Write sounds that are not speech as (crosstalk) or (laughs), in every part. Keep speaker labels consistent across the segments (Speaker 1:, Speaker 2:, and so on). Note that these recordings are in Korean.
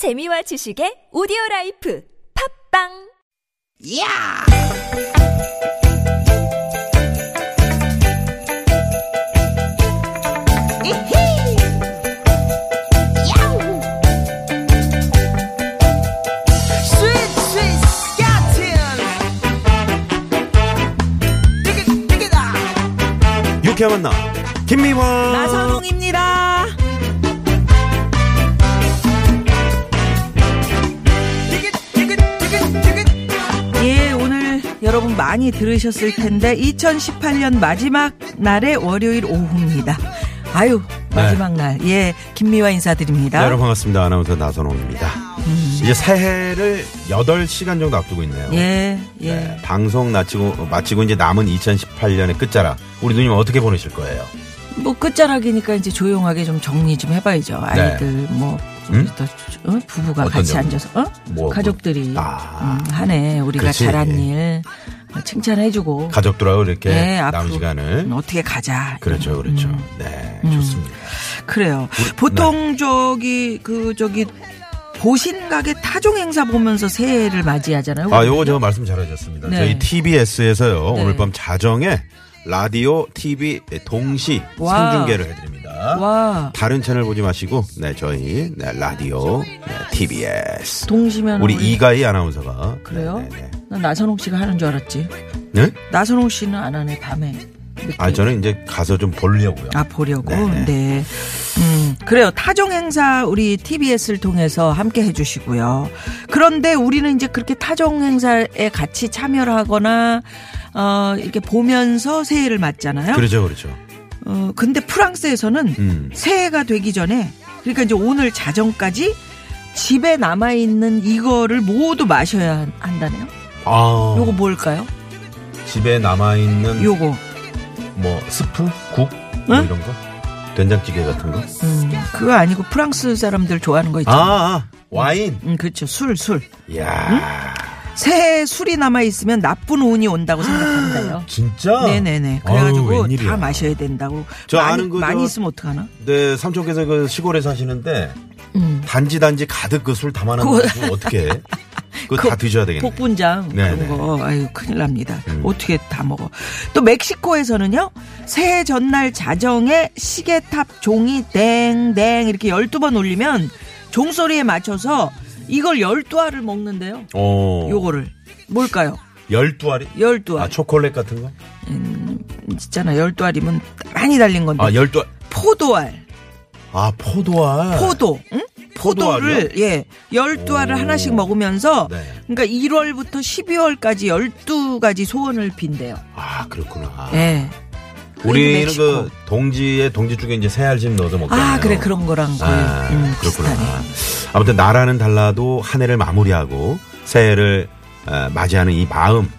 Speaker 1: 재미와 지식의 오디오 라이프 팝빵
Speaker 2: 야! 이히! 야우! 스윗 스카틴!
Speaker 3: 유쾌한 김미화
Speaker 4: 나선홍입니다. 여러분 많이 들으셨을 텐데 2018년 마지막 날의 월요일 오후입니다. 아유, 마지막 날. 예, 김미화 인사드립니다.
Speaker 3: 네, 여러분 반갑습니다 아나운서 나선홍입니다 이제 새해를 8시간 정도 앞두고 있네요
Speaker 4: 예, 예.
Speaker 3: 네, 방송 마치고, 마치고 이제 남은 2018년의 끝자락 우리 누님 어떻게 보내실 거예요?
Speaker 4: 뭐 끝자락이니까 이제 조용하게 좀 정리 좀 해봐야죠. 아이들 뭐.
Speaker 3: 네. 음?
Speaker 4: 또 어? 부부가 같이
Speaker 3: 정리?
Speaker 4: 앉아서 어?
Speaker 3: 뭐,
Speaker 4: 가족들이
Speaker 3: 아.
Speaker 4: 음, 한해 우리가
Speaker 3: 그렇지.
Speaker 4: 잘한 일 칭찬해주고
Speaker 3: 가족들하고 이렇게
Speaker 4: 네,
Speaker 3: 남은 시간을
Speaker 4: 어떻게 가자.
Speaker 3: 그렇죠 그렇죠
Speaker 4: 음.
Speaker 3: 네
Speaker 4: 음.
Speaker 3: 좋습니다
Speaker 4: 그래요. 보통 저기 그 저기 보신 가게 타종 행사 보면서 새해를 맞이하잖아요.
Speaker 3: 아 요거 제가 말씀 잘하셨습니다
Speaker 4: 네.
Speaker 3: 저희 TBS에서요
Speaker 4: 네.
Speaker 3: 오늘 밤 자정에 라디오 TV 동시
Speaker 4: 와.
Speaker 3: 생중계를 해드립니다
Speaker 4: 와
Speaker 3: 다른 채널 보지 마시고 네 저희 네, 라디오 네, TBS
Speaker 4: 동시면
Speaker 3: 우리 이가희 아나운서가
Speaker 4: 그래요?
Speaker 3: 네, 네, 네.
Speaker 4: 난 나선홍 씨가 하는 줄 알았지.
Speaker 3: 네?
Speaker 4: 나선홍 씨는 안 하네 밤에.
Speaker 3: 아 저는 이제 가서 좀 보려고요.
Speaker 4: 아 보려고.
Speaker 3: 네네.
Speaker 4: 네. 음 그래요. 타종 행사 우리 TBS를 통해서 함께 해주시고요. 그런데 우리는 이제 그렇게 타종 행사에 같이 참여를 하거나 어 이렇게 보면서 새해를 맞잖아요.
Speaker 3: 그렇죠, 그렇죠.
Speaker 4: 어 근데 프랑스에서는
Speaker 3: 음.
Speaker 4: 새해가 되기 전에 그러니까 이제 오늘 자정까지 집에 남아 있는 이거를 모두 마셔야 한다네요.
Speaker 3: 아,
Speaker 4: 요거 뭘까요?
Speaker 3: 집에 남아 있는
Speaker 4: 요거.
Speaker 3: 뭐 스프, 국, 뭐
Speaker 4: 응?
Speaker 3: 이런 거, 된장찌개 같은 거.
Speaker 4: 음, 그거 아니고 프랑스 사람들 좋아하는 거
Speaker 3: 아,
Speaker 4: 있잖아요.
Speaker 3: 아 와인.
Speaker 4: 음, 그렇죠. 술, 술.
Speaker 3: 이야,
Speaker 4: 새해 술이 남아 있으면 나쁜 운이 온다고 생각한대요. (gasps)
Speaker 3: 진짜.
Speaker 4: 네네네.
Speaker 3: 아유,
Speaker 4: 그래가지고
Speaker 3: 웬일이야.
Speaker 4: 다 마셔야 된다고.
Speaker 3: 저
Speaker 4: 많이,
Speaker 3: 아는 그
Speaker 4: 많이
Speaker 3: 저-
Speaker 4: 있으면 어떡하나?
Speaker 3: 네, 삼촌께서 그 시골에 사시는데
Speaker 4: 음.
Speaker 3: 단지 단지 가득 그 술 담아놔가지고 어떻게? 그거 다 드셔야 되겠네.
Speaker 4: 복분장
Speaker 3: 네네.
Speaker 4: 그런 거 아유 큰일 납니다.
Speaker 3: 음.
Speaker 4: 어떻게 다 먹어? 또 멕시코에서는요 새해 전날 자정에 시계탑 종이 땡땡 이렇게 12번 울리면 종소리에 맞춰서 이걸 12알을 먹는데요.
Speaker 3: 어,
Speaker 4: 요거를 뭘까요?
Speaker 3: 열두 알이?
Speaker 4: 12알.
Speaker 3: 아, 초콜릿 같은 거?
Speaker 4: 음, 있잖아. 12알이면 많이 달린 건데.
Speaker 3: 아, 열두 알.
Speaker 4: 포도알.
Speaker 3: 아, 포도알.
Speaker 4: 포도. 응?
Speaker 3: 포도알이요?
Speaker 4: 포도를 예. 12알을
Speaker 3: 오.
Speaker 4: 하나씩 먹으면서
Speaker 3: 네.
Speaker 4: 그러니까 1월부터 12월까지 12가지 소원을 빈대요.
Speaker 3: 아, 그렇구나.
Speaker 4: 예.
Speaker 3: 우리는
Speaker 4: 멕시코.
Speaker 3: 그 동지에 동지 쪽에 이제 새알집 넣어서 먹잖아요.
Speaker 4: 아, 그래 그런 거랑 거의
Speaker 3: 아,
Speaker 4: 음,
Speaker 3: 그렇구나.
Speaker 4: 비슷하네.
Speaker 3: 아무튼 나라는 달라도 한 해를 마무리하고 새해를 어, 맞이하는 이 마음,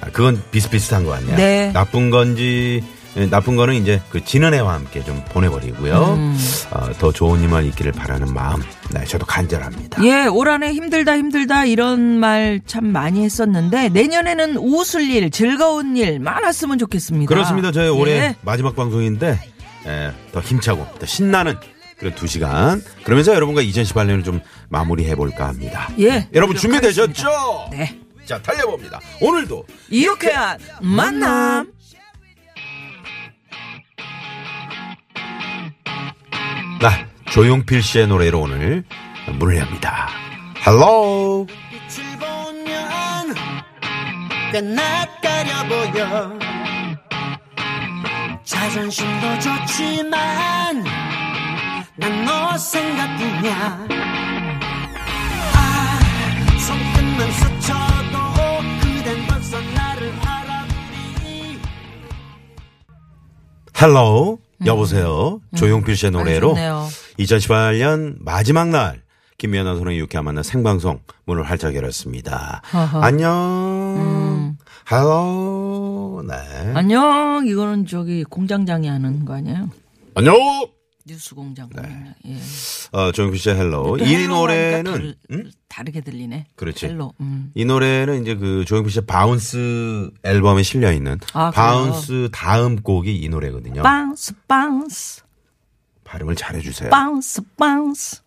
Speaker 3: 아, 그건 비슷비슷한 것 같네요.
Speaker 4: 네.
Speaker 3: 나쁜 건지 예, 나쁜 거는 이제 그 지는 해와 함께 좀 보내버리고요.
Speaker 4: 음.
Speaker 3: 어, 더 좋은 일만 있기를 바라는 마음, 네, 저도 간절합니다.
Speaker 4: 예, 올 한해 힘들다 힘들다 이런 말 참 많이 했었는데 내년에는 웃을 일, 즐거운 일 많았으면 좋겠습니다.
Speaker 3: 그렇습니다. 저희 올해
Speaker 4: 예.
Speaker 3: 마지막 방송인데 예, 더 힘차고 더 신나는 그런 두 시간 그러면서 여러분과 2018년을 좀 마무리해 볼까 합니다.
Speaker 4: 예.
Speaker 3: 여러분
Speaker 4: 노력하겠습니다.
Speaker 3: 준비되셨죠?
Speaker 4: 네.
Speaker 3: 자 달려봅니다. 오늘도
Speaker 4: 유쾌한 만남.
Speaker 3: 나 조용필 씨의 노래로 오늘 문을 엽니다. Hello
Speaker 2: 눈빛을 보면 꽤 낯가려 보여. 자존심도 좋지만 난 너 생각뿐이야. 아 손끝만 스쳐도 그댄 벌써 나를 알아보니.
Speaker 3: Hello 여보세요. 조용필 씨의 노래로
Speaker 4: 음. 좋네요.
Speaker 3: 2018년 마지막 날 김미연 나선홍의 유쾌한 만남 생방송 문을 활짝 열었습니다.
Speaker 4: 허허. 음.
Speaker 3: 안녕. Hello. 네.
Speaker 4: 안녕. 이거는 저기 공장장이 하는 거 아니에요?
Speaker 3: 안녕.
Speaker 4: 뉴스 공장.
Speaker 3: 네.
Speaker 4: 예.
Speaker 3: 어, 조용필 씨의 Hello. 이
Speaker 4: Hello가
Speaker 3: 노래는
Speaker 4: 다르,
Speaker 3: 응?
Speaker 4: 다르게 들리네.
Speaker 3: 그렇지.
Speaker 4: Hello. 음.
Speaker 3: 이 노래는 이제 그 조용필 씨의 Bounce 앨범에 실려 있는
Speaker 4: 아, 그래요?
Speaker 3: Bounce 다음 곡이 이 노래거든요.
Speaker 4: Bounce Bounce
Speaker 3: 발음을 잘해 주세요.
Speaker 4: Bounce Bounce.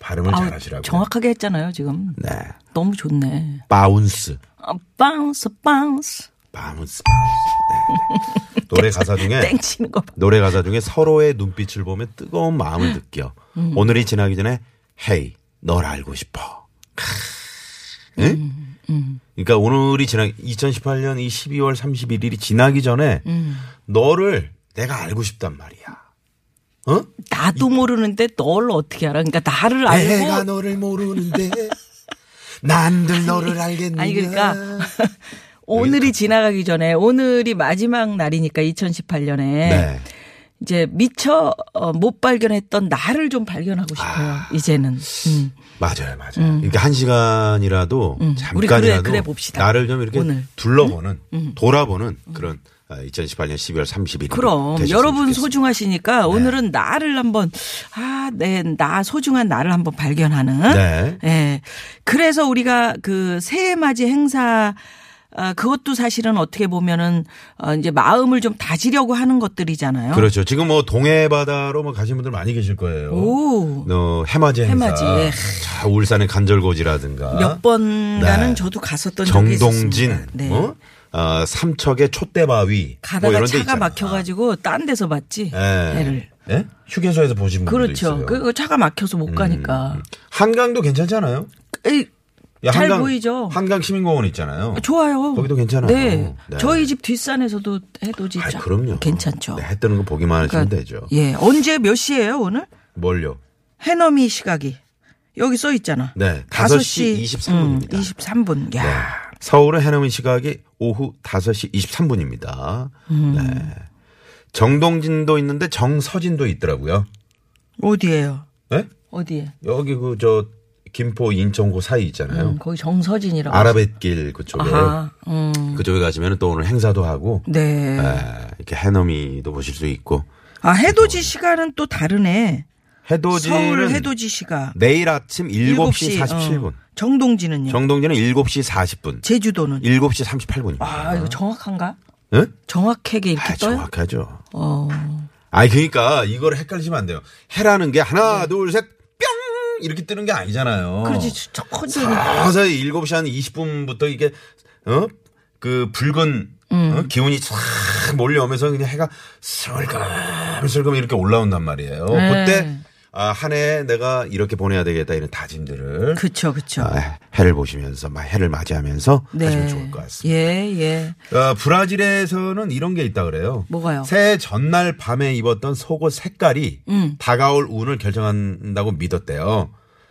Speaker 3: 발음을
Speaker 4: 아우,
Speaker 3: 잘하시라고.
Speaker 4: 정확하게 했잖아요, 지금.
Speaker 3: 네.
Speaker 4: 너무 좋네.
Speaker 3: Bounce.
Speaker 4: 아,
Speaker 3: Bounce, Bounce. Bounce. Bounce. 네. 노래 가사 중에 (laughs)
Speaker 4: 땡 치는 거 봐.
Speaker 3: 노래 가사 중에 서로의 눈빛을 보면 뜨거운 마음을 느껴.
Speaker 4: 음.
Speaker 3: 오늘이 지나기 전에 hey 널 알고 싶어. 크. 응?
Speaker 4: 음,
Speaker 3: 그러니까 오늘이 지나 2018년 이 12월 31일이 지나기 전에
Speaker 4: 음.
Speaker 3: 너를 내가 알고 싶단 말이야. 어?
Speaker 4: 나도 모르는데 널 어떻게 알아? 그러니까 나를
Speaker 3: 내가
Speaker 4: 알고.
Speaker 3: 너를 모르는데 (laughs) 난들 너를 알겠느냐.
Speaker 4: 아니, 그러니까 오늘이 지나가기 전에 오늘이 마지막 날이니까 2018년에
Speaker 3: 네.
Speaker 4: 이제 미처 어, 못 발견했던 나를 좀 발견하고 싶어요. 이제는. 음.
Speaker 3: 맞아요, 맞아요. 이렇게 한 시간이라도
Speaker 4: 음.
Speaker 3: 잠깐이라도
Speaker 4: 그래, 그래 봅시다.
Speaker 3: 나를 좀 이렇게
Speaker 4: 오늘. 음.
Speaker 3: 둘러보는, 돌아보는 그런 2018년 12월 31일.
Speaker 4: 그럼 여러분 소중하시니까 오늘은 나를 한번 아, 네, 나 소중한 나를 한번 발견하는.
Speaker 3: 네.
Speaker 4: 예. 그래서 우리가 그 새해 맞이 행사 아, 그것도 사실은 어떻게 보면은 어, 이제 마음을 좀 다지려고 하는 것들이잖아요.
Speaker 3: 그렇죠. 지금 뭐 동해 바다로 뭐 가신 분들 많이 계실 거예요.
Speaker 4: 오.
Speaker 3: 어, 해맞이 행사.
Speaker 4: 해맞이, 예.
Speaker 3: 자, 울산의 간절고지라든가.
Speaker 4: 몇 번가는
Speaker 3: 네.
Speaker 4: 저도 갔었던
Speaker 3: 정동진,
Speaker 4: 있었습니다. 네.
Speaker 3: 뭐, 어, 삼척의 촛대바위.
Speaker 4: 가다가
Speaker 3: 뭐 이런 데
Speaker 4: 차가
Speaker 3: 있잖아.
Speaker 4: 막혀가지고 딴 데서 봤지.
Speaker 3: 예.
Speaker 4: 해를.
Speaker 3: 예? 휴게소에서 보신 분들
Speaker 4: 그렇죠.
Speaker 3: 있어요. 음,
Speaker 4: 그 차가 막혀서 못 가니까.
Speaker 3: 한강도 괜찮잖아요.
Speaker 4: 에이,
Speaker 3: 야,
Speaker 4: 잘
Speaker 3: 한강,
Speaker 4: 보이죠?
Speaker 3: 한강 시민공원 있잖아요.
Speaker 4: 좋아요.
Speaker 3: 거기도 괜찮아요.
Speaker 4: 네.
Speaker 3: 네.
Speaker 4: 저희 집 뒷산에서도 해돋이
Speaker 3: 아,
Speaker 4: 쫙
Speaker 3: 그럼요.
Speaker 4: 괜찮죠.
Speaker 3: 네, 해 뜨는 거 보기만 하시면
Speaker 4: 그러니까,
Speaker 3: 되죠.
Speaker 4: 예. 언제 몇 시예요, 오늘?
Speaker 3: 뭘요?
Speaker 4: 해넘이 시각이. 여기 써 있잖아.
Speaker 3: 네,
Speaker 4: 5시
Speaker 3: 5시 23분 입니다.
Speaker 4: 23분. 야.
Speaker 3: 네. 서울은 해넘이 시각이 오후 5시 23분입니다.
Speaker 4: 음.
Speaker 3: 네. 정동진도 있는데 정서진도 있더라고요.
Speaker 4: 어디예요?
Speaker 3: 네?
Speaker 4: 어디에?
Speaker 3: 여기 그저 김포 인천 그 사이 있잖아요.
Speaker 4: 음, 거기 정서진이라고.
Speaker 3: 아라뱃길 그쪽에
Speaker 4: 아하. 음.
Speaker 3: 그쪽에 가시면 또 오늘 행사도 하고
Speaker 4: 네.
Speaker 3: 에, 이렇게 해넘이도 보실 수 있고
Speaker 4: 아, 해돋이 시간은 또 다르네.
Speaker 3: 해돋이는
Speaker 4: 서울 해돋이 시가.
Speaker 3: 내일 아침 7시 47분.
Speaker 4: 어. 정동진은요?
Speaker 3: 정동진은 7시 40분.
Speaker 4: 제주도는?
Speaker 3: 7시 38분입니다.
Speaker 4: 아, 이거 정확한가?
Speaker 3: 응?
Speaker 4: 정확하게 이렇게
Speaker 3: 아,
Speaker 4: 떠요?
Speaker 3: 정확하죠.
Speaker 4: 어.
Speaker 3: 아니 그러니까 이걸 헷갈리시면 안 돼요. 해라는 게 하나 둘셋뿅 이렇게 뜨는 게 아니잖아요.
Speaker 4: 네. 그렇지, 천천히.
Speaker 3: 서서히 7시 한 20분부터 이게 어? 그 붉은
Speaker 4: 음.
Speaker 3: 어? 기운이 싹 몰려오면서 그냥 해가 슬금슬금 이렇게 올라온단 말이에요.
Speaker 4: 네.
Speaker 3: 그때 아, 한 해 내가 이렇게 보내야 되겠다 이런 다짐들을
Speaker 4: 그쵸, 그쵸.
Speaker 3: 아, 해를 보시면서 막 해를 맞이하면서 하시면 좋을 것 같습니다.
Speaker 4: 예, 예.
Speaker 3: 어, 브라질에서는 이런 게 있다 그래요.
Speaker 4: 뭐가요?
Speaker 3: 새해 전날 밤에 입었던 속옷 색깔이
Speaker 4: 음.
Speaker 3: 다가올 운을 결정한다고 믿었대요.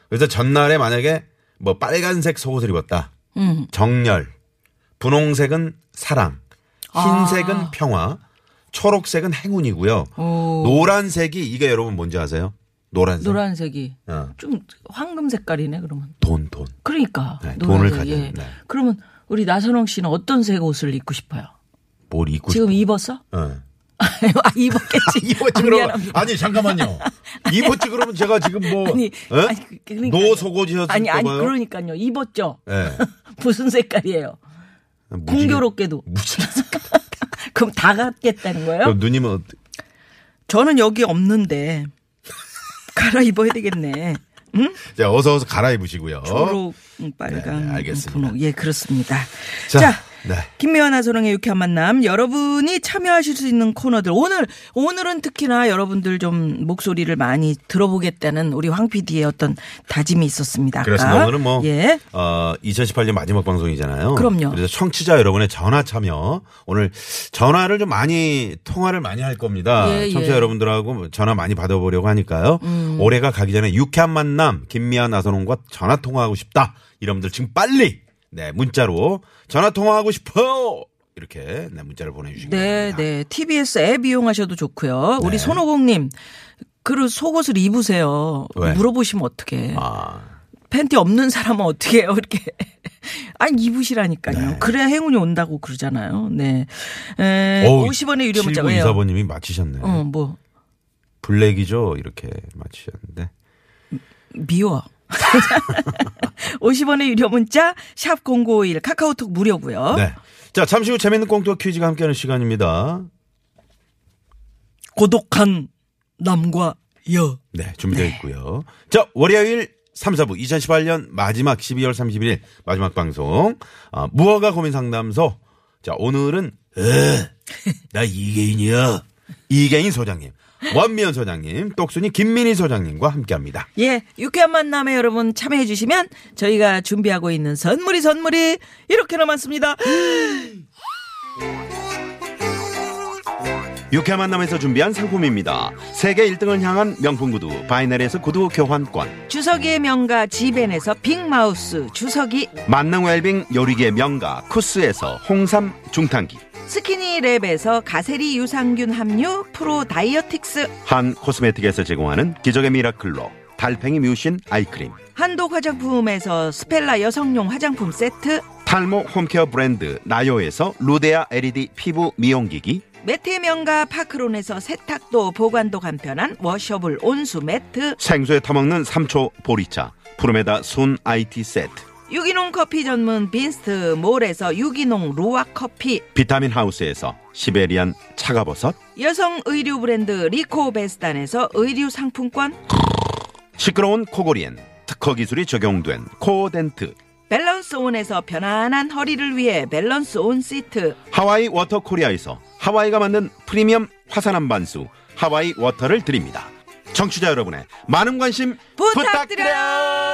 Speaker 3: 그래서 전날에 만약에 뭐 빨간색 속옷을 입었다.
Speaker 4: 음.
Speaker 3: 정열. 분홍색은 사랑. 흰색은
Speaker 4: 아.
Speaker 3: 평화. 초록색은 행운이고요.
Speaker 4: 오.
Speaker 3: 노란색이 이게 여러분 뭔지 아세요? 노란색.
Speaker 4: 노란색이.
Speaker 3: 어,
Speaker 4: 좀 황금 색깔이네, 그러면.
Speaker 3: 돈, 돈.
Speaker 4: 그러니까.
Speaker 3: 네, 돈을
Speaker 4: 노란색,
Speaker 3: 가진,
Speaker 4: 예.
Speaker 3: 네.
Speaker 4: 그러면 우리 나선홍 씨는 어떤 색 옷을 입고 싶어요?
Speaker 3: 뭘 입고
Speaker 4: 지금
Speaker 3: 싶어?
Speaker 4: 입었어?
Speaker 3: 어. (laughs)
Speaker 4: 아, 입었겠지. (laughs)
Speaker 3: 입었지
Speaker 4: 아,
Speaker 3: 그러면
Speaker 4: 미안합니다.
Speaker 3: 아니 잠깐만요. (laughs) 입었지 그러면 제가 지금 뭐
Speaker 4: 아니,
Speaker 3: 에?
Speaker 4: 아니, 그- 그러니까요.
Speaker 3: no 속옷이었을까
Speaker 4: 아니, 아니,
Speaker 3: 봐요.
Speaker 4: 그러니까요. 입었죠.
Speaker 3: 예.
Speaker 4: 무슨 색깔이에요?
Speaker 3: 무지개-
Speaker 4: 공교롭게도.
Speaker 3: 무지개 색깔.
Speaker 4: 그럼 다 갖겠다는 거예요?
Speaker 3: 그럼 누님은?
Speaker 4: 저는 여기 없는데 갈아입어야 되겠네. 응?
Speaker 3: 자, 어서 어서 갈아입으시고요.
Speaker 4: 초록, 음, 빨강,
Speaker 3: 네, 네, 알겠습니다.
Speaker 4: 분홍. 예, 그렇습니다.
Speaker 3: 자,
Speaker 4: 자,
Speaker 3: 네.
Speaker 4: 김미화 나선홍의 유쾌한 만남 여러분이 참여하실 수 있는 코너들 오늘 오늘은 특히나 여러분들 좀 목소리를 많이 들어보겠다는 우리 황 PD의 어떤 다짐이 있었습니다.
Speaker 3: 그렇습니다. 오늘은 뭐
Speaker 4: 예.
Speaker 3: 어, 2018년 마지막 방송이잖아요.
Speaker 4: 그럼요.
Speaker 3: 그래서 청취자 여러분의 전화 참여 오늘 전화를 좀 많이 통화를 많이 할 겁니다.
Speaker 4: 예, 음.
Speaker 3: 청취자
Speaker 4: 예.
Speaker 3: 여러분들하고 전화 많이 받아보려고 하니까요. 올해가 가기 전에 유쾌한 만남 김미아 나선홍과 전화 통화하고 싶다. 이러분들 지금 빨리 네 문자로 전화 통화하고 싶어요. 이렇게 네, 문자를 보내주시기
Speaker 4: 네,
Speaker 3: 바랍니다.
Speaker 4: 네. TBS 앱 이용하셔도 좋고요. 우리
Speaker 3: 네.
Speaker 4: 손오공님 그 속옷을 입으세요.
Speaker 3: 왜?
Speaker 4: 물어보시면 어떡해.
Speaker 3: 아,
Speaker 4: 팬티 없는 사람은 어떻게 해요? 이렇게. (laughs) 아니, 입으시라니까요.
Speaker 3: 네.
Speaker 4: 그래야 행운이 온다고 그러잖아요. 네. 에,
Speaker 3: 어우,
Speaker 4: 50원의 유료 문자.
Speaker 3: 79
Speaker 4: 왜요?
Speaker 3: 이사번님이 맞히셨네.
Speaker 4: 어, 뭐,
Speaker 3: 블랙이죠 이렇게 맞히셨는데.
Speaker 4: 미워. (laughs) 50원의 유료 문자, 샵 0951, 카카오톡 무료고요
Speaker 3: 네. 자, 잠시 후 재밌는 꽁트와 퀴즈가 함께하는 시간입니다.
Speaker 4: 고독한 남과 여.
Speaker 3: 네, 준비되어 있고요. 자, 월요일 3, 4부 2018년 마지막 12월 31일 마지막 방송 아, 무허가 고민 상담소. 자 오늘은 에, 나 이계인이야. 이계인 소장님, 원미연 소장님, 똑순이 김민희 소장님과 함께합니다.
Speaker 4: 예, 유쾌한 만남에 여러분 참여해 주시면 저희가 준비하고 있는 선물이 선물이 이렇게나 많습니다.
Speaker 3: 유쾌한 만남에서 준비한 상품입니다. 세계 1등을 향한 명품 구두 바이네르에서 구두 교환권,
Speaker 4: 주서기의 명가 지벤에서 빅마우스 주서기
Speaker 3: 만능 웰빙 요리계 명가 쿠스에서 홍삼 중탕기,
Speaker 4: 스키니랩에서 가세리 유산균 함유 프로 다이어틱스.
Speaker 3: 한 코스메틱에서 제공하는 기적의 미라클로 달팽이 뮤신 아이크림,
Speaker 4: 한독 화장품에서 스펠라 여성용 화장품 세트.
Speaker 3: 탈모 홈케어 브랜드 나요에서 루데아 LED 피부 미용기기,
Speaker 4: 매트의 명가 파크론에서 세탁도 보관도 간편한 washable 온수 매트.
Speaker 3: 생수에 타먹는 삼초 보리차, 푸르메다 순 IT 세트,
Speaker 4: 유기농 커피 전문 빈스트 몰에서 유기농 루아 커피
Speaker 3: 비타민 하우스에서 시베리안 차가버섯,
Speaker 4: 여성 의류 브랜드 리코베스탄에서 의류 상품권
Speaker 3: 시끄러운 코골이엔 특허 기술이 적용된 코덴트,
Speaker 4: 밸런스 온에서 편안한 허리를 위해 밸런스 온 시트
Speaker 3: 하와이 워터 코리아에서 하와이가 만든 프리미엄 화산 암반수 하와이 워터를 드립니다. 청취자 여러분의 많은 관심 부탁드려요.
Speaker 4: 부탁드려요.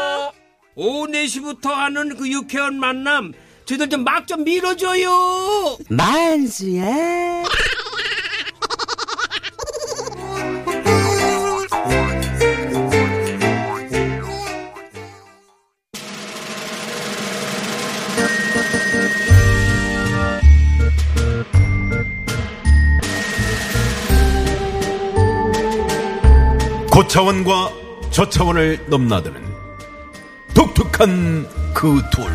Speaker 5: 오후 4시부터 하는 그 유쾌한 만남 저희들 좀 막 좀 밀어줘요.
Speaker 2: 만수야.
Speaker 3: 고차원과 저차원을 넘나드는 독특한 그 둘.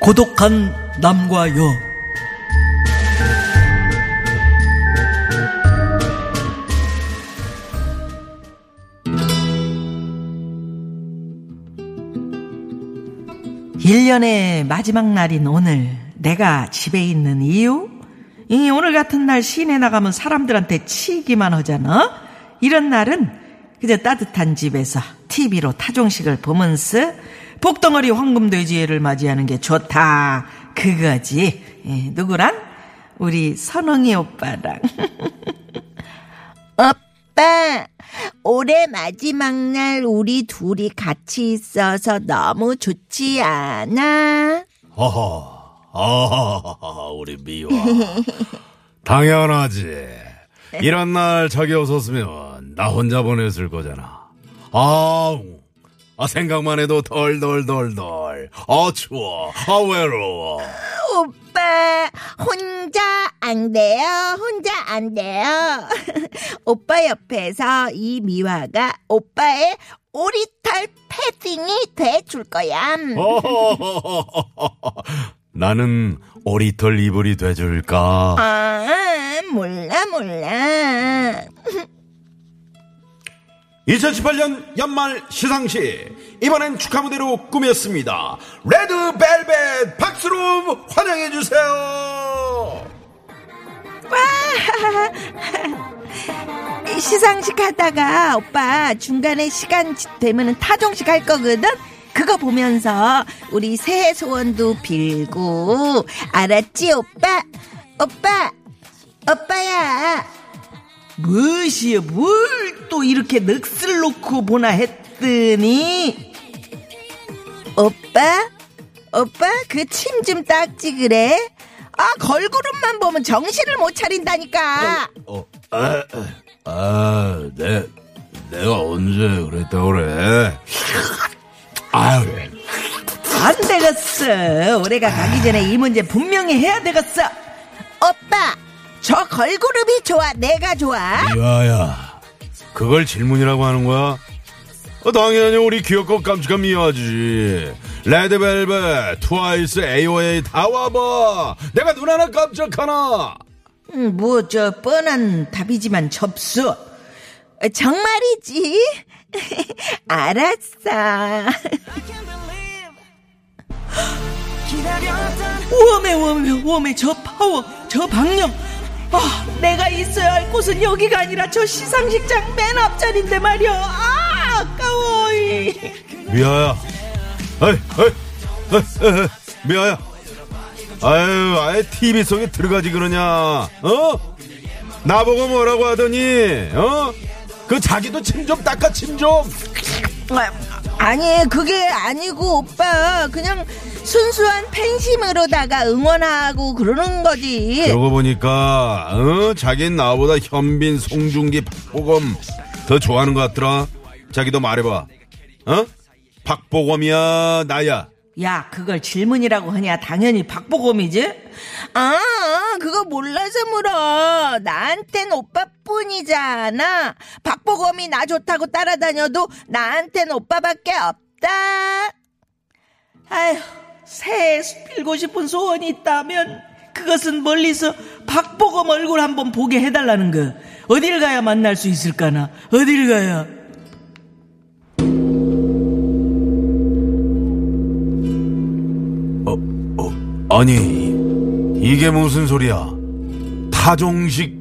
Speaker 4: 고독한 남과 여 일년의 마지막 날인 오늘 내가 집에 있는 이유? 이 오늘 같은 날 시내 나가면 사람들한테 치기만 하잖아. 이런 날은 그저 따뜻한 집에서 TV로 타종식을 보면서 복덩어리 황금돼지를 맞이하는 게 좋다. 그거지. 예, 누구랑? 우리 선홍이 오빠랑. (laughs)
Speaker 6: 오빠, 올해 마지막 날 우리 둘이 같이 있어서 너무 좋지 않아?
Speaker 7: 허허, 아, 우리 미화. 당연하지. 이런 날 자기 없었으면 나 혼자 보냈을 거잖아. 아, 아 생각만 해도 덜덜덜덜. 아 추워, 아 외로워.
Speaker 6: 오빠, 혼자 안 돼요. 혼자 안 돼요. (laughs) 오빠 옆에서 이 미화가 오빠의 오리털 패딩이 돼줄 거야. (laughs)
Speaker 7: 나는 오리털 이불이 돼줄까?
Speaker 6: 아, 몰라, 몰라. (laughs)
Speaker 3: 2018년 연말 시상식 이번엔 축하 무대로 꾸몄습니다. 레드벨벳 박수로 환영해 주세요.
Speaker 6: 시상식 하다가 오빠 중간에 시간 되면은 타종식 할 거거든? 그거 보면서 우리 새해 소원도 빌고 알았지 오빠? 오빠 오빠야
Speaker 4: 무엇이여 뭘 또 이렇게 넋을 놓고 보나 했더니
Speaker 6: 오빠? 오빠 그 침 좀 닦지 그래? 아 걸그룹만 보면 정신을 못 차린다니까
Speaker 7: 어, 아, 아, 내, 내가 언제 그랬다 그래? 아유,
Speaker 4: 안 되겠어 올해가 가기 전에 이 문제 분명히 해야 되겠어
Speaker 6: 오빠 저 걸그룹이 좋아 내가 좋아?
Speaker 7: 미화야. 그걸 질문이라고 하는 거야? 어, 당연히 우리 귀엽고 깜찍한 미화지. 레드벨벳, 트와이스, AOA 다 와봐. 내가 눈 하나 깜짝하나.
Speaker 4: 음, 뭐 저 뻔한 답이지만 접수
Speaker 6: 어, 정말이지? (laughs) 알았어 (gasps) (gasps)
Speaker 4: 우엄해 우엄해 우엄해 저 파워 저 박력 아 내가 있어야 할 곳은 여기가 아니라 저 시상식장 맨 앞자리인데 말이야 아 아까워 이.
Speaker 3: 미아야. 어이, 어이, 어이, 미아야. 아유, 아예 TV 속에 들어가지 그러냐, 어? 나보고 뭐라고 하더니, 어? 그 자기도 침 좀 닦아, 침 좀.
Speaker 6: 아, 아니 그게 아니고 오빠 그냥 순수한 팬심으로다가 응원하고 그러는 거지
Speaker 3: 그러고 보니까, 어? 자긴 나보다 현빈, 송중기, 박보검 더 좋아하는 것 같더라. 자기도 말해봐. 어? 박보검이야, 나야.
Speaker 4: 야, 그걸 질문이라고 하냐? 당연히 박보검이지?
Speaker 6: 아 그거 몰라서 물어 나한텐 오빠뿐이잖아 박보검이 나 좋다고 따라다녀도 나한텐 오빠밖에 없다
Speaker 4: 아휴, 새해 빌고 싶은 소원이 있다면 그것은 멀리서 박보검 얼굴 한번 보게 해달라는 거. 어딜 가야 만날 수 있을까나? 어딜 가야?
Speaker 3: 아니, 이게 무슨 소리야? 타종식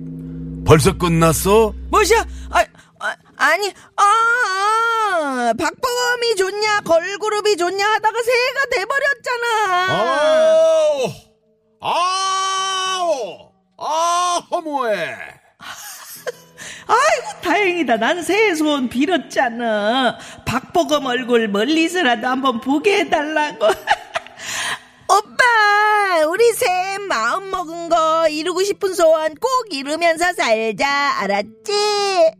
Speaker 3: 벌써 끝났어?
Speaker 4: 뭐야? 아,
Speaker 6: 아, 아 니 아, 아 박보검이 좋냐 걸그룹이 좋냐 하다가 새해가 돼버렸잖아
Speaker 3: 아우! 아우! 아, 허무해! (laughs)
Speaker 4: 아이고 다행이다. 난 새해 소원 빌었잖아. 박보검 얼굴 멀리서라도 한번 보게 해달라고. (laughs)
Speaker 6: 오빠 우리 새해 마음 먹은 거 이루고 싶은 소원 꼭 이루면서 살자 알았지?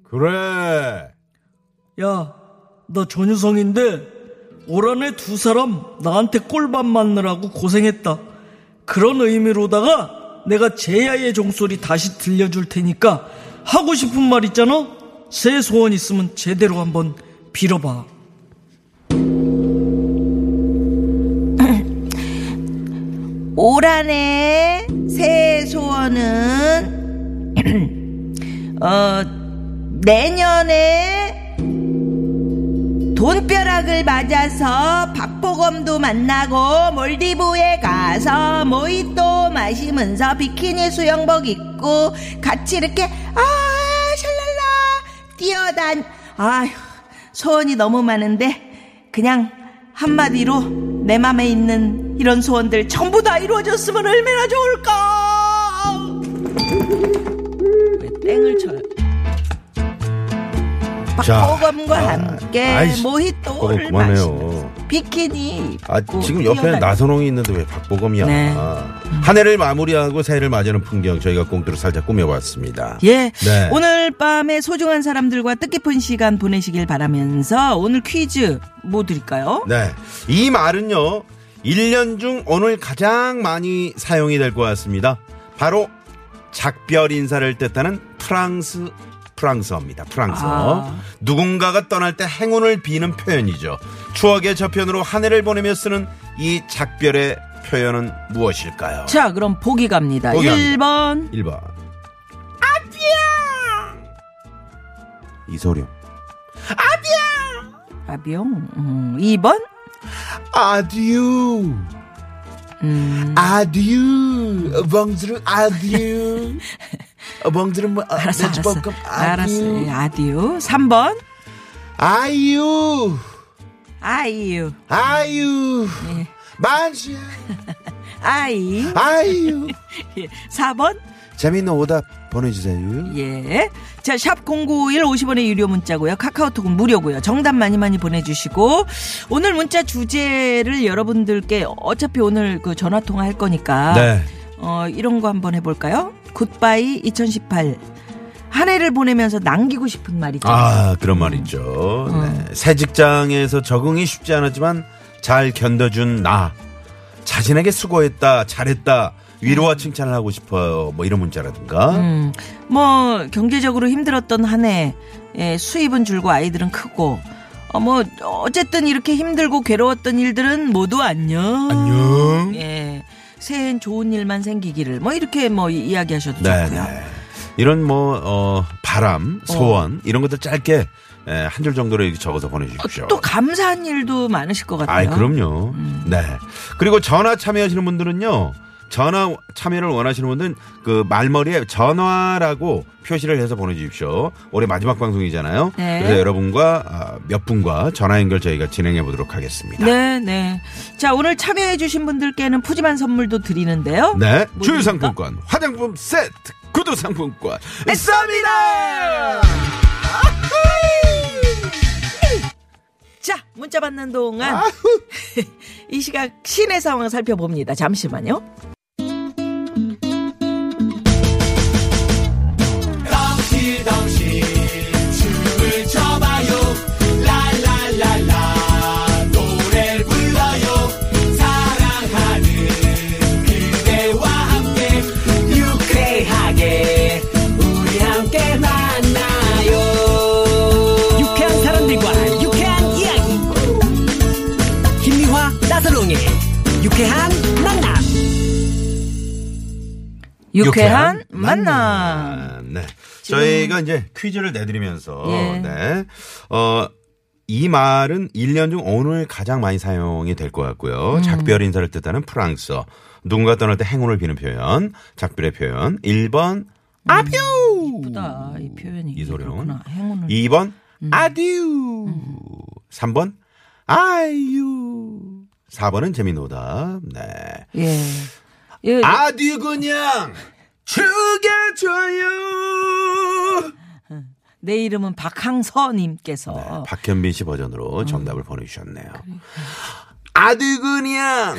Speaker 3: 그래.
Speaker 5: 야, 나 전유성인데 올 한해 두 사람 나한테 꼴밥 맞느라고 고생했다. 그런 의미로다가 내가 제야의 종소리 다시 들려줄 테니까 하고 싶은 말 있잖아? 새 소원 있으면 제대로 한번 빌어봐.
Speaker 6: 올 한해 새해 소원은 (clears throat) 어 내년에 돈벼락을 맞아서 박보검도 만나고 몰디브에 가서 모히또 마시면서 비키니 수영복 입고 같이 이렇게 아 샬랄라 뛰어단 아휴 소원이 너무 많은데 그냥 한마디로 내 맘에 있는 이런 소원들 전부 다 이루어졌으면 얼마나 좋을까 왜 땡을 쳐요
Speaker 3: 자,
Speaker 6: 박보검과
Speaker 3: 아,
Speaker 6: 함께
Speaker 3: 아이씨,
Speaker 6: 모히또를. 마시면서 비키니
Speaker 3: 아,
Speaker 6: 입고
Speaker 3: 지금 옆에 나선홍이 있는데 왜 박보검이야?
Speaker 4: 네.
Speaker 3: 한 해를 마무리하고 새해를 맞이하는 풍경 저희가 꽁트로 살짝 꾸며봤습니다.
Speaker 4: 예.
Speaker 3: 네.
Speaker 4: 오늘 밤에 소중한 사람들과 뜻깊은 시간 보내시길 바라면서 오늘 퀴즈 뭐 드릴까요?
Speaker 3: 네. 이 말은요, 1년 중 오늘 가장 많이 사용이 될 것 같습니다. 바로 작별 인사를 뜻하는 프랑스, 프랑스어입니다. 프랑스어.
Speaker 4: 아.
Speaker 3: 누군가가 떠날 때 행운을 비는 표현이죠. 추억의 저편으로 한 해를 보내며 쓰는 이 작별의 표현은 무엇일까요?
Speaker 4: 자, 그럼 보기 갑니다.
Speaker 3: 보기
Speaker 4: 1번.
Speaker 3: 1번. 아비야! 이소룡.
Speaker 4: 아비용. 음, 2번.
Speaker 3: 아듀.
Speaker 4: 음,
Speaker 3: 아듀. 멍들은 아듀. 멍들은 뭐, 아,
Speaker 4: 알았어, 알았어.
Speaker 3: 볶음
Speaker 4: 알았어. 예, 아디오. 3번.
Speaker 3: 아유.
Speaker 4: 아이유.
Speaker 3: 아유.
Speaker 4: 네.
Speaker 3: 만수야.
Speaker 4: 아이.
Speaker 3: 아유. (laughs)
Speaker 4: 예. 4번.
Speaker 3: 재밌는 오답 보내주세요.
Speaker 4: 예. 자, 샵 0951 50원의 유료 문자고요. 카카오톡은 무료고요. 정답 많이 많이 보내주시고 오늘 문자 주제를 여러분들께 어차피 오늘 그 전화 통화 할 거니까
Speaker 3: 네.
Speaker 4: 어, 이런 거 한번 해볼까요? 굿바이 2018. 한 해를 보내면서 남기고 싶은 말 있죠.
Speaker 3: 아, 그런 말 있죠. 네. 새 직장에서 적응이 쉽지 않았지만 잘 견뎌준 나. 자신에게 수고했다, 잘했다, 위로와 칭찬을 하고 싶어요. 뭐 이런 문자라든가.
Speaker 4: 음, 뭐 경제적으로 힘들었던 한 해, 예, 수입은 줄고 아이들은 크고, 어, 뭐 어쨌든 이렇게 힘들고 괴로웠던 일들은 모두 안녕.
Speaker 3: 안녕.
Speaker 4: 예, 새해엔 좋은 일만 생기기를 뭐 이렇게 뭐 이- 이야기하셔도
Speaker 3: 네,
Speaker 4: 좋고요.
Speaker 3: 네. 이런 뭐, 어, 바람, 소원, 이런 것들 짧게 예, 한 줄 정도로 이렇게 적어서 보내주십시오.
Speaker 4: 어, 또 감사한 일도 많으실 것 같아요.
Speaker 3: 아이, 그럼요. 네. 그리고 전화 참여하시는 분들은요, 전화 참여를 원하시는 분들은 그 말머리에 전화라고 표시를 해서 보내주십시오. 올해 마지막 방송이잖아요.
Speaker 4: 네.
Speaker 3: 그래서 여러분과 아, 몇 분과 전화 연결 저희가 진행해 보도록 하겠습니다.
Speaker 4: 네, 네. 자, 오늘 참여해 주신 분들께는 푸짐한 선물도 드리는데요.
Speaker 3: 네,
Speaker 4: 뭐
Speaker 3: 주유? 상품권, 화장품 세트, 구두 상품권 쏩니다.
Speaker 4: 자, 문자 받는 동안 (laughs) 이 시각 시내 상황 살펴봅니다. 잠시만요.
Speaker 2: 유쾌한, 만남.
Speaker 3: 네. 저희가 이제 퀴즈를 내드리면서
Speaker 4: 예.
Speaker 3: 네. 어, 이 말은 1년 중 오늘 가장 많이 사용이 될 것 같고요.
Speaker 4: 음.
Speaker 3: 작별 인사를 뜻하는 프랑스어. 누군가 떠날 때 행운을 비는 표현. 작별의 표현. 1번 아뷰.
Speaker 4: 예쁘다, 이 표현이.
Speaker 3: 이소룡.
Speaker 4: 행운을.
Speaker 3: 2번 아듀. 3번 아유. 4번은 재미노답. 네.
Speaker 4: 예. 예.
Speaker 3: 아듀 그냥 죽여줘요.
Speaker 4: 내 이름은 박항서님께서.
Speaker 3: 네, 박현빈 씨 버전으로 정답을 보내주셨네요. 아듀 그냥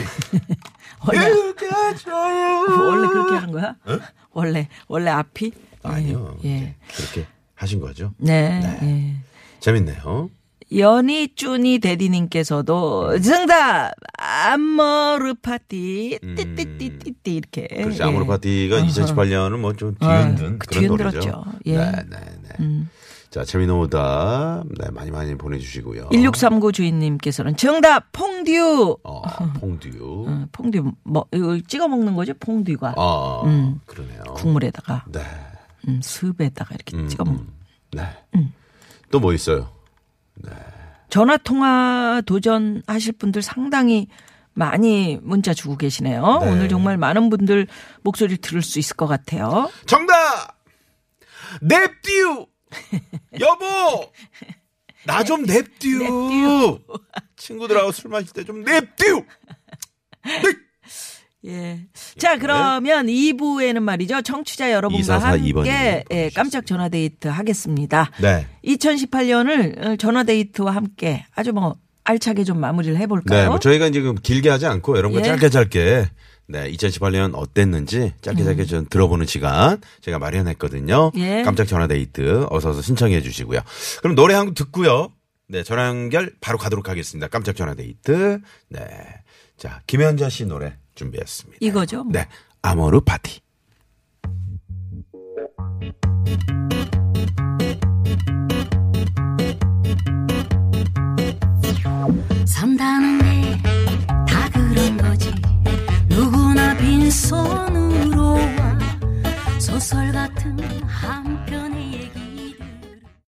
Speaker 3: (laughs)
Speaker 4: 원래,
Speaker 3: 죽여줘요.
Speaker 4: 원래 그렇게 하는 거야? 원래, 원래 앞이?
Speaker 3: 아니요.
Speaker 4: 예.
Speaker 3: 이제 그렇게 하신 거죠.
Speaker 4: 네.
Speaker 3: 네.
Speaker 4: 예.
Speaker 3: 재밌네요.
Speaker 4: 연희 쭈니 대디님께서도 정답 암머르 파티
Speaker 3: 음.
Speaker 4: 띠띠띠띠띠 이렇게
Speaker 3: 그렇죠.
Speaker 4: 예.
Speaker 3: 아모르 파티가
Speaker 4: 어허.
Speaker 3: 2018년은 뭐좀
Speaker 4: 아,
Speaker 3: 뒤흔든
Speaker 4: 그
Speaker 3: 그런 노래죠.
Speaker 4: 예.
Speaker 3: 네, 네, 네. 자, 재미노다. 네, 많이 많이 보내주시고요.
Speaker 4: 1639 주인님께서는 정답 퐁듀
Speaker 3: 어, 퐁듀. (laughs)
Speaker 4: 어, 퐁듀 뭐 이걸 찍어 먹는 거죠 퐁듀가
Speaker 3: 아,
Speaker 4: 음.
Speaker 3: 그러네요.
Speaker 4: 국물에다가
Speaker 3: 네.
Speaker 4: 음, 습에다가 이렇게
Speaker 3: 음,
Speaker 4: 찍어 먹는
Speaker 3: 음. 네. 또 뭐 있어요?
Speaker 4: 전화 통화 도전하실 분들 상당히 많이 문자 주고 계시네요.
Speaker 3: 네.
Speaker 4: 오늘 정말 많은 분들 목소리를 들을 수 있을 것 같아요.
Speaker 3: 정답! 냅듀! (laughs) 여보! 나 좀 냅듀! 친구들하고 술 마실 때 좀 냅듀!
Speaker 4: 예. 자, 그러면 2부에는 말이죠. 청취자 여러분과
Speaker 3: 2442 번님이
Speaker 4: 함께 예. 깜짝 전화데이트 하겠습니다.
Speaker 3: 네.
Speaker 4: 2018년을 전화데이트와 함께 아주 뭐 알차게 좀 마무리를 해볼까요?
Speaker 3: 네, 뭐 저희가 그 길게 하지 않고 여러분과
Speaker 4: 예.
Speaker 3: 짧게 짧게 네, 2018년 어땠는지 짧게 짧게 좀 들어보는 시간 제가 마련했거든요.
Speaker 4: 음. 예.
Speaker 3: 깜짝 전화 데이트 어서 어서 신청해 주시고요. 그럼 노래 한 곡 듣고요. 네, 전화 연결 바로 가도록 하겠습니다. 깜짝 전화 데이트. 네. 자, 김현자 씨 노래 준비했습니다.
Speaker 4: 이거죠? 뭐.
Speaker 3: 네. 아모르 파티.
Speaker 8: 산다는 게 다 그런 거지 누구나 빈손으로 와 소설 같은 한 편의 얘기